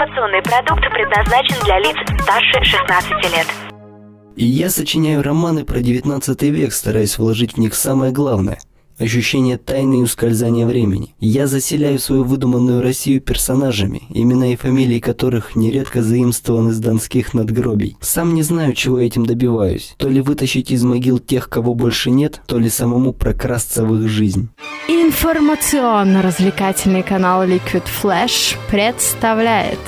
Информационный продукт предназначен для лиц старше 16 лет. И я сочиняю романы про 19 век, стараясь вложить в них самое главное – ощущение тайны и ускользания времени. Я заселяю свою выдуманную Россию персонажами, имена и фамилии которых нередко заимствованы с донских надгробий. Сам не знаю, чего этим добиваюсь. То ли вытащить из могил тех, кого больше нет, то ли самому прокрасться в их жизнь. Информационно-развлекательный канал Liquid Flash представляет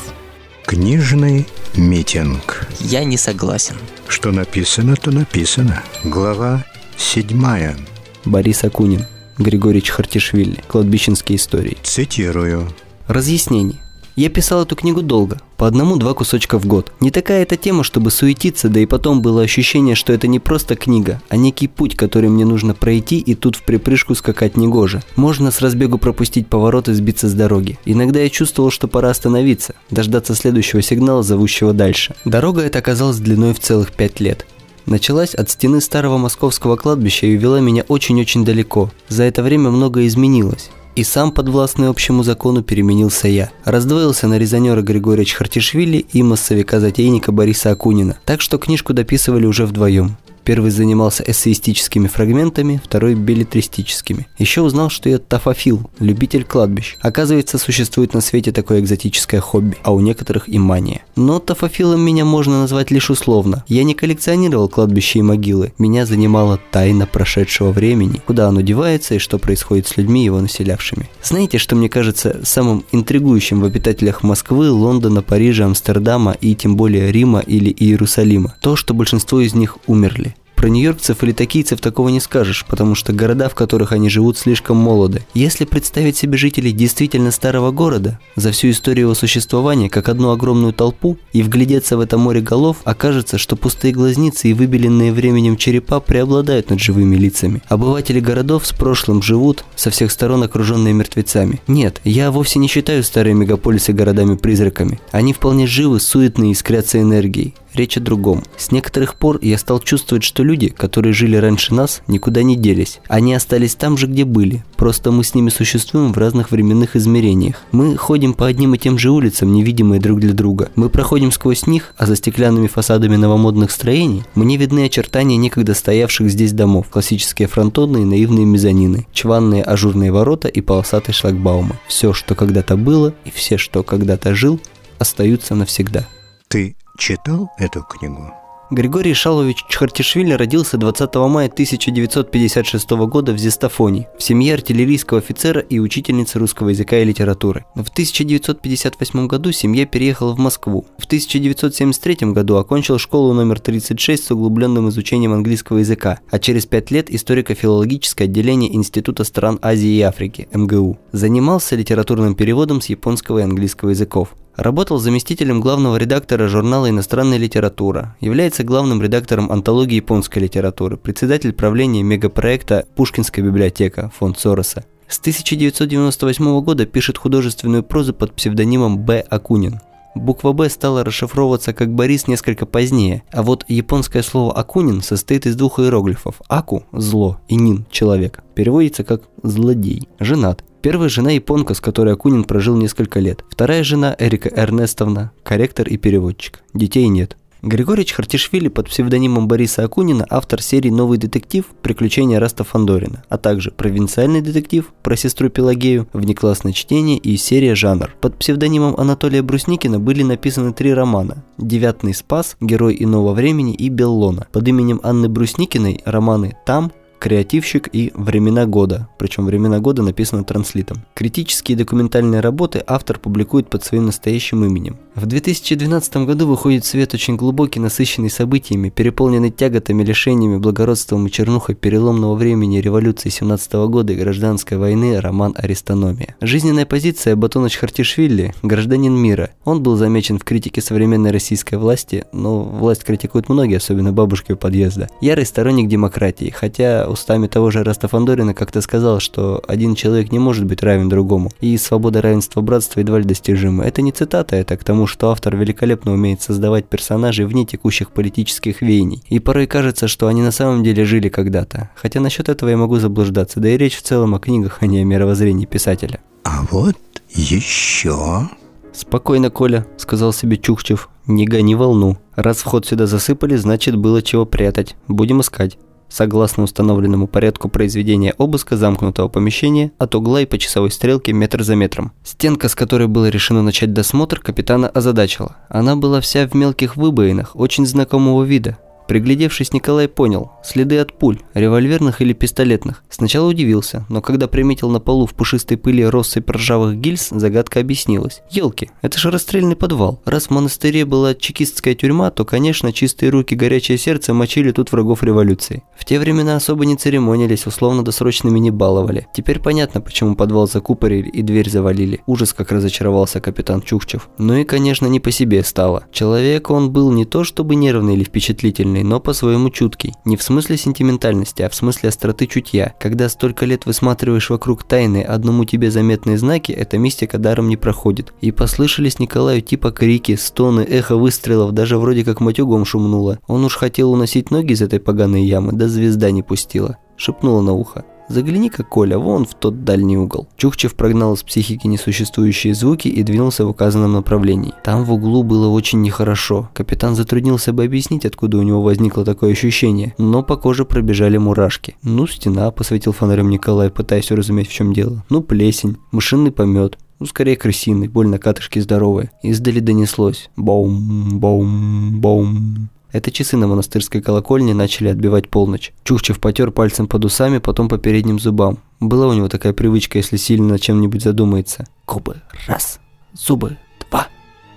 Книжный митинг. Я не согласен. Что написано, то написано. Глава седьмая. Борис Акунин, Григорий Чхартишвили, «Кладбищенские истории». Цитирую. Разъяснение. Я писал эту книгу долго, по одному-два кусочка в год. Не такая эта тема, чтобы суетиться, да и потом было ощущение, что это не просто книга, а некий путь, который мне нужно пройти, и тут в припрыжку скакать негоже. Можно с разбегу пропустить поворот и сбиться с дороги. Иногда я чувствовал, что пора остановиться, дождаться следующего сигнала, зовущего дальше. Дорога эта оказалась длиной в целых пять лет. Началась от стены старого московского кладбища и вела меня очень-очень далеко. За это время многое изменилось. И сам подвластный общему закону переменился я. Раздвоился на резонера Григория Чхартишвили и массовика-затейника Бориса Акунина. Так что книжку дописывали уже вдвоем. Первый занимался эссеистическими фрагментами, второй – билетристическими. Еще узнал, что я тафофил, любитель кладбищ. Оказывается, существует на свете такое экзотическое хобби, а у некоторых и мания. Но тафофилом меня можно назвать лишь условно. Я не коллекционировал кладбища и могилы. Меня занимала тайна прошедшего времени, куда оно девается и что происходит с людьми, его населявшими. Знаете, что мне кажется самым интригующим в обитателях Москвы, Лондона, Парижа, Амстердама и тем более Рима или Иерусалима? То, что большинство из них умерли. Про нью-йоркцев или токийцев такого не скажешь, потому что города, в которых они живут, слишком молоды. Если представить себе жителей действительно старого города, за всю историю его существования, как одну огромную толпу, и вглядеться в это море голов, окажется, что пустые глазницы и выбеленные временем черепа преобладают над живыми лицами. Обыватели городов с прошлым живут, со всех сторон окруженные мертвецами. Нет, я вовсе не считаю старые мегаполисы городами-призраками. Они вполне живы, суетные и искрятся энергией. Речь о другом. С некоторых пор я стал чувствовать, что люди, которые жили раньше нас, никуда не делись. Они остались там же, где были. Просто мы с ними существуем в разных временных измерениях. Мы ходим по одним и тем же улицам, невидимые друг для друга. Мы проходим сквозь них, а за стеклянными фасадами новомодных строений мне видны очертания некогда стоявших здесь домов. Классические фронтонные наивные мезонины, чванные ажурные ворота и полосатые шлагбаумы. Все, что когда-то было, и все, что когда-то жил, остаются навсегда. Ты читал эту книгу? Григорий Шалович Чхартишвили родился 20 мая 1956 года в Зестофоне, в семье артиллерийского офицера и учительницы русского языка и литературы. В 1958 году семья переехала в Москву. В 1973 году окончил школу номер 36 с углубленным изучением английского языка, а через пять лет историко-филологическое отделение Института стран Азии и Африки, МГУ. Занимался литературным переводом с японского и английского языков. Работал заместителем главного редактора журнала «Иностранная литература», является главным редактором антологии японской литературы, председатель правления мегапроекта «Пушкинская библиотека» фонд Сороса. С 1998 года пишет художественную прозу под псевдонимом Б. Акунин. Буква «Б» стала расшифровываться как «Борис» несколько позднее, а вот японское слово «акунин» состоит из двух иероглифов «аку» – зло и «нин» – человек. Переводится как «злодей». Женат. Первая жена японка, с которой Акунин прожил несколько лет. Вторая жена Эрика Эрнестовна, корректор и переводчик. Детей нет. Григорий Чхартишвили под псевдонимом Бориса Акунина автор серии «Новый детектив. Приключения Эраста Фандорина», а также «Провинциальный детектив. Про сестру Пелагею», «Внеклассное чтение» и серия «Жанр». Под псевдонимом Анатолия Брусникина были написаны три романа «Девятный спас», «Герой иного времени» и «Беллона». Под именем Анны Брусникиной романы «Там», «Креативщик» и «Времена года», причем «Времена года» написано транслитом. Критические документальные работы автор публикует под своим настоящим именем. В 2012 году выходит в свет очень глубокий, насыщенный событиями, переполненный тяготами, лишениями, благородством и чернухой переломного времени революции 17 года и гражданской войны роман «Аристономия». Жизненная позиция Батона Чхартишвили – гражданин мира. Он был замечен в критике современной российской власти, но власть критикуют многие, особенно бабушки у подъезда. Ярый сторонник демократии, хотя устами того же Раста Фандорина как-то сказал, что один человек не может быть равен другому, и свобода, равенства, братства едва ли достижимы. Это не цитата, это к тому, что автор великолепно умеет создавать персонажей вне текущих политических веяний. И порой кажется, что они на самом деле жили когда-то. Хотя насчет этого я могу заблуждаться, да и речь в целом о книгах, а не о мировоззрении писателя. А вот еще «Спокойно, Коля», — сказал себе Чукчев. «Не гони волну. Раз вход сюда засыпали, значит, было чего прятать. Будем искать». Согласно установленному порядку произведения обыска замкнутого помещения от угла и по часовой стрелке метр за метром. Стенка, с которой было решено начать досмотр, капитана озадачила. Она была вся в мелких выбоинах, очень знакомого вида. Приглядевшись, Николай понял – следы от пуль, револьверных или пистолетных. Сначала удивился, но когда приметил на полу в пушистой пыли россыпь ржавых гильз, загадка объяснилась. Елки, это же расстрельный подвал. Раз в монастыре была чекистская тюрьма, то, конечно, чистые руки, горячее сердце мочили тут врагов революции. В те времена особо не церемонились, условно-досрочными не баловали. Теперь понятно, почему подвал закупорили и дверь завалили. Ужас, как разочаровался капитан Чукчев. Ну и, конечно, не по себе стало. Человек он был не то чтобы нервный или впечатлительный, но по-своему чуткий. Не в смысле сентиментальности, а в смысле остроты чутья. Когда столько лет высматриваешь вокруг тайны одному тебе заметные знаки, эта мистика даром не проходит. И послышались Николаю типа крики, стоны, эхо выстрелов, даже вроде как матюгом шумнуло. Он уж хотел уносить ноги из этой поганой ямы, да звезда не пустила. Шепнула на ухо. Загляни-ка, Коля, вон в тот дальний угол. Чукчев прогнал из психики несуществующие звуки и двинулся в указанном направлении. Там в углу было очень нехорошо. Капитан затруднился бы объяснить, откуда у него возникло такое ощущение, но по коже пробежали мурашки. Ну, стена, посветил фонарем Николай, пытаясь уразуметь, в чем дело. Ну, плесень, мышиный помет. Ну, скорее крысиный, больно катышки здоровые. Издали донеслось. Боум, боум, боум. Это часы на монастырской колокольне начали отбивать полночь. Чухчев потер пальцем под усами, потом по передним зубам. Была у него такая привычка, если сильно над чем-нибудь задумается. Губы – раз, зубы – два.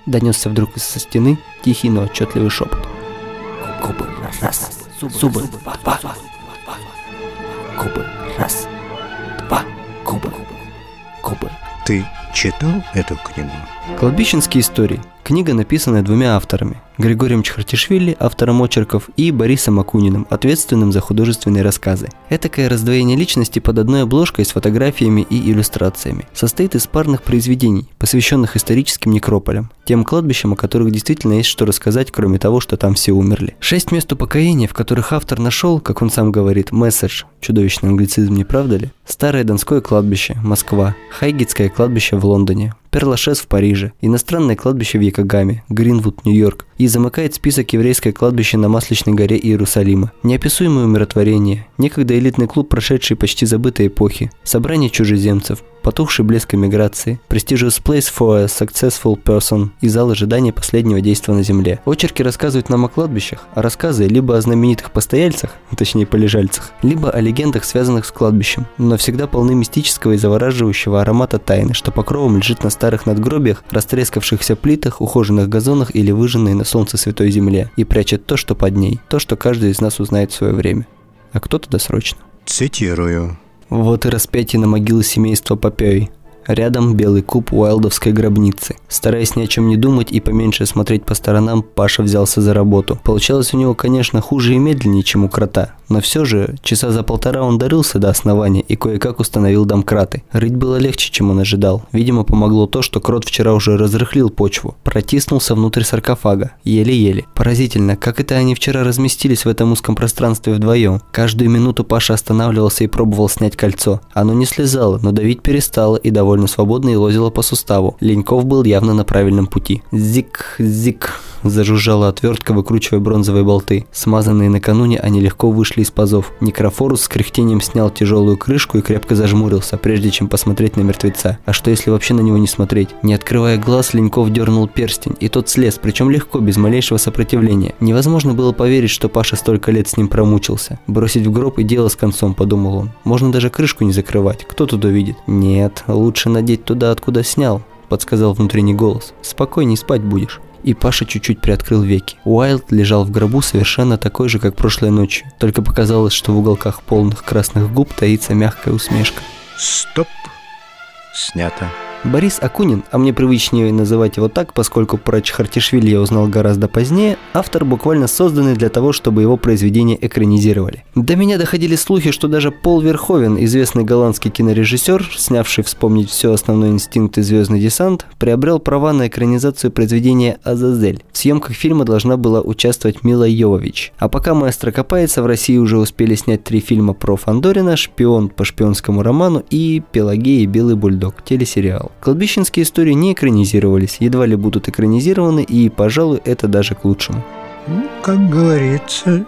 Донесся вдруг из-со стены тихий, но отчетливый шепот. Губы – раз, зубы – два. Губы – раз, два. Губы, губы. Ты читал эту книгу? Кладбищенские истории. Книга, написанная двумя авторами. Григорием Чхартишвили, автором очерков, и Борисом Акуниным, ответственным за художественные рассказы. Этакое раздвоение личности под одной обложкой с фотографиями и иллюстрациями. Состоит из парных произведений, посвященных историческим некрополям, тем кладбищам, о которых действительно есть что рассказать, кроме того, что там все умерли. Шесть мест упокоения, в которых автор нашел, как он сам говорит, месседж, чудовищный англицизм, не правда ли? Старое Донское кладбище, Москва, Хайгетское кладбище в Лондоне, Перлашес в Париже, иностранное кладбище в Якогаме, Гринвуд, Нью-Йорк, и замыкает список еврейское кладбище на Масличной горе Иерусалима. Неописуемое умиротворение, некогда элитный клуб, прошедший почти забытой эпохи, собрание чужеземцев, потухший блеск эмиграции, prestigious place for a successful person и зал ожидания последнего действия на Земле. Очерки рассказывают нам о кладбищах, а рассказы либо о знаменитых постояльцах, точнее полежальцах, либо о легендах, связанных с кладбищем, но всегда полны мистического и завораживающего аромата тайны, что покровом лежит на старых надгробиях, растрескавшихся плитах, ухоженных газонах или выжженной на солнце святой земле, и прячет то, что под ней, то, что каждый из нас узнает в свое время. А кто-то досрочно. Цитирую. Вот и распятие на могилы семейства Попёй. Рядом белый куб уайлдовской гробницы. Стараясь ни о чем не думать и поменьше смотреть по сторонам, Паша взялся за работу. Получалось у него, конечно, хуже и медленнее, чем у крота. Но все же, часа за полтора он дарился до основания и кое-как установил домкраты. Рыть было легче, чем он ожидал. Видимо, помогло то, что крот вчера уже разрыхлил почву. Протиснулся внутрь саркофага. Еле-еле. Поразительно, как это они вчера разместились в этом узком пространстве вдвоем. Каждую минуту Паша останавливался и пробовал снять кольцо. Оно не слезало, но давить перестало и довольно свободно и лозило по суставу. Леньков был явно на правильном пути. Зик, зик. Зажужжала отвертка, выкручивая бронзовые болты. Смазанные накануне, они легко вышли из пазов. Некрофорус с кряхтением снял тяжелую крышку и крепко зажмурился, прежде чем посмотреть на мертвеца. А что если вообще на него не смотреть? Не открывая глаз, Леньков дернул перстень, и тот слез, причем легко, без малейшего сопротивления. Невозможно было поверить, что Паша столько лет с ним промучился. Бросить в гроб и дело с концом, подумал он. Можно даже крышку не закрывать, кто тут увидит? Нет, лучше надеть туда, откуда снял подсказал внутренний голос. «Спокойней спать будешь» и Паша чуть-чуть приоткрыл веки. Уайлд лежал в гробу совершенно такой же, как прошлой ночью, только показалось, что в уголках полных красных губ таится мягкая усмешка. Стоп. Снято. Борис Акунин, а мне привычнее называть его так, поскольку про Чхартишвили я узнал гораздо позднее, автор буквально созданный для того, чтобы его произведения экранизировали. До меня доходили слухи, что даже Пол Верховен, известный голландский кинорежиссер, снявший «Вспомнить все основной инстинкт и звездный десант», приобрел права на экранизацию произведения «Азазель». В съемках фильма должна была участвовать Мила Йовович. А пока маэстро копается, в России уже успели снять три фильма про Фандорина, «Шпион по шпионскому роману» и «Пелагея и белый бульдог» телесериал. Кладбищенские истории не экранизировались, едва ли будут экранизированы, и, пожалуй, это даже к лучшему. Ну, как говорится,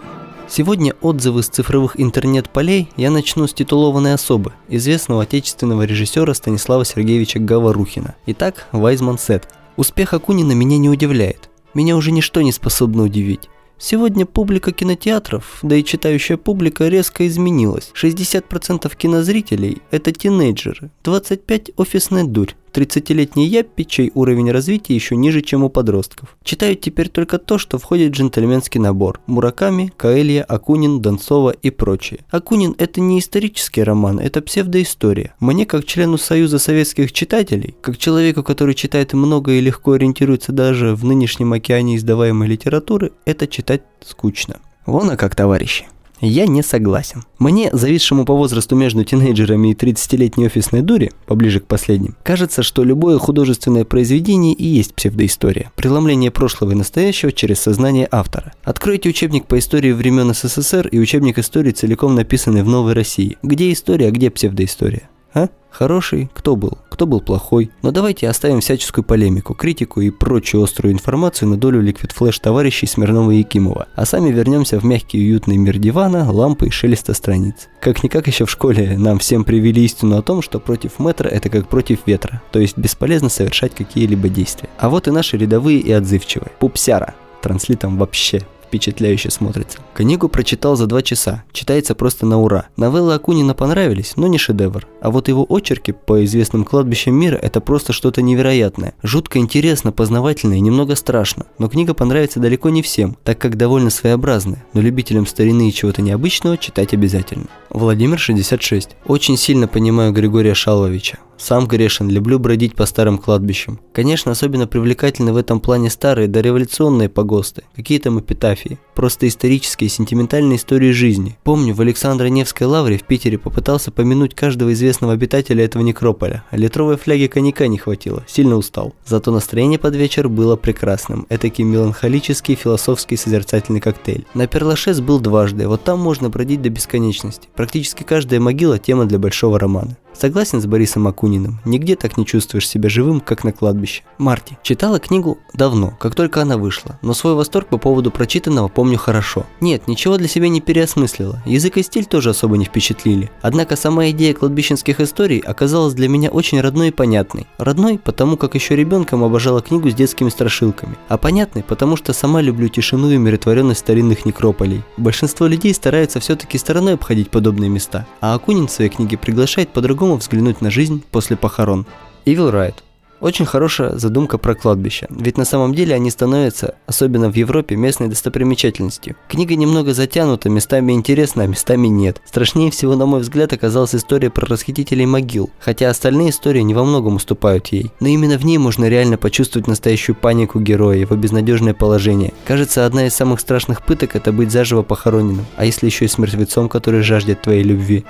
Сегодня отзывы с цифровых интернет-полей я начну с титулованной особы, известного отечественного режиссера Станислава Сергеевича Говорухина. Итак, Вайзман Сет. Успех Акунина меня не удивляет. Меня уже ничто не способно удивить. Сегодня публика кинотеатров, да и читающая публика резко изменилась. 60% кинозрителей – это тинейджеры, 25% – офисная дурь, 30-летний яппи, чей уровень развития еще ниже, чем у подростков. Читают теперь только то, что входит в джентльменский набор. Мураками, Каэлья, Акунин, Донцова и прочие. Акунин – это не исторический роман, это псевдоистория. Мне, как члену Союза советских читателей, как человеку, который читает много и легко ориентируется даже в нынешнем океане издаваемой литературы, это читать скучно. Вон а как, товарищи. Я не согласен. Мне, зависшему по возрасту между тинейджерами и 30-летней офисной дури, поближе к последним, кажется, что любое художественное произведение и есть псевдоистория. Преломление прошлого и настоящего через сознание автора. Откройте учебник по истории времен СССР и учебник истории, целиком написанный в Новой России. Где история, а где псевдоистория? А? Хороший? Кто был? Кто был плохой? Но давайте оставим всяческую полемику, критику и прочую острую информацию на долю Liquid Flash товарищей Смирнова и Якимова, а сами вернемся в мягкий уютный мир дивана, лампы и шелеста страниц. Как-никак еще в школе нам всем привели истину о том, что против метра это как против ветра, то есть бесполезно совершать какие-либо действия. А вот и наши рядовые и отзывчивые. Пупсяра. Транслитом вообще впечатляюще смотрится. Книгу прочитал за два часа, читается просто на ура. Новеллы Акунина понравились, но не шедевр. А вот его очерки по известным кладбищам мира – это просто что-то невероятное. Жутко интересно, познавательно и немного страшно. Но книга понравится далеко не всем, так как довольно своеобразная. Но любителям старины и чего-то необычного читать обязательно. Владимир 66. Очень сильно понимаю Григория Шаловича. Сам грешен, люблю бродить по старым кладбищам. Конечно, особенно привлекательны в этом плане старые дореволюционные погосты, какие там эпитафии, просто исторические, сентиментальные истории жизни. Помню, в Александро-Невской лавре в Питере попытался помянуть каждого известного обитателя этого некрополя, а литровой фляги коньяка не хватило, сильно устал. Зато настроение под вечер было прекрасным, этакий меланхолический, философский, созерцательный коктейль. На Перлашес был дважды, вот там можно бродить до бесконечности. Практически каждая могила – тема для большого романа. Согласен с Борисом Акуниным, нигде так не чувствуешь себя живым, как на кладбище. Марти. Читала книгу давно, как только она вышла, но свой восторг по поводу прочитанного помню хорошо. Нет, ничего для себя не переосмыслила, язык и стиль тоже особо не впечатлили. Однако сама идея кладбищенских историй оказалась для меня очень родной и понятной. Родной, потому как еще ребенком обожала книгу с детскими страшилками, а понятной, потому что сама люблю тишину и умиротворенность старинных некрополей. Большинство людей стараются все-таки стороной обходить подобные места, а Акунин в своей книге приглашает по-другому взглянуть на жизнь после похорон. Evil Ride. Очень хорошая задумка про кладбища, ведь на самом деле они становятся, особенно в Европе, местной достопримечательностью. Книга немного затянута, местами интересна, а местами нет. Страшнее всего, на мой взгляд, оказалась история про расхитителей могил, хотя остальные истории не во многом уступают ей. Но именно в ней можно реально почувствовать настоящую панику героя, его безнадежное положение. Кажется, одна из самых страшных пыток – это быть заживо похороненным, а если еще и с мертвецом, который жаждет твоей любви.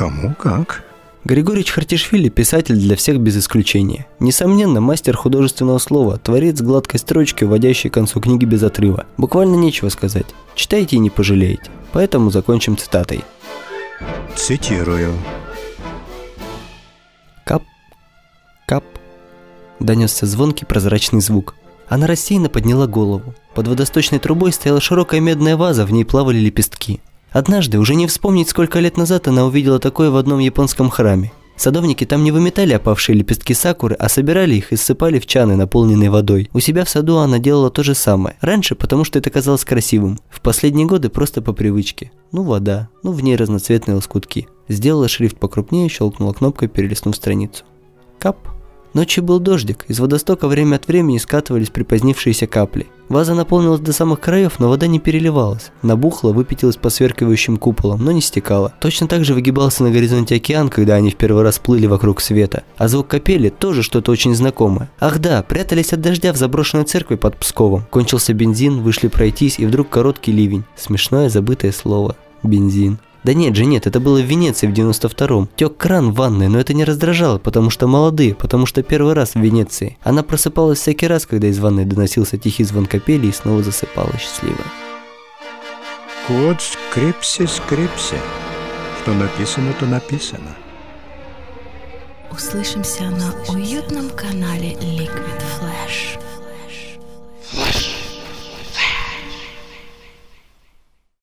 Кому как. Григорий Чхартишвили – писатель для всех без исключения. Несомненно, мастер художественного слова, творец гладкой строчки, вводящий к концу книги без отрыва. Буквально нечего сказать. Читайте и не пожалеете. Поэтому закончим цитатой. Цитирую. Кап, кап. Донесся звонкий прозрачный звук. Она рассеянно подняла голову. Под водосточной трубой стояла широкая медная ваза, в ней плавали лепестки. Однажды, уже не вспомнить, сколько лет назад она увидела такое в одном японском храме. Садовники там не выметали опавшие лепестки сакуры, а собирали их и ссыпали в чаны, наполненные водой. У себя в саду она делала то же самое. Раньше, потому что это казалось красивым. В последние годы просто по привычке. Ну вода, ну в ней разноцветные лоскутки. Сделала шрифт покрупнее, щелкнула кнопкой, перелистнув страницу. Кап. Ночью был дождик, из водостока время от времени скатывались припозднившиеся капли. Ваза наполнилась до самых краев, но вода не переливалась. Набухла, выпятилась по сверкивающим куполам, но не стекала. Точно так же выгибался на горизонте океан, когда они в первый раз плыли вокруг света. А звук капели тоже что-то очень знакомое. Ах да, прятались от дождя в заброшенной церкви под Псковом. Кончился бензин, вышли пройтись, и вдруг короткий ливень. Смешное забытое слово. Бензин. Да нет же, нет, это было в Венеции в 92-м. Тек кран в ванной, но это не раздражало, потому что молодые, потому что первый раз в Венеции. Она просыпалась всякий раз, когда из ванной доносился тихий звон капели и снова засыпала счастливая. Код скрипси скрипси. Что написано, то написано. Услышимся на уютном канале Liquid Flash.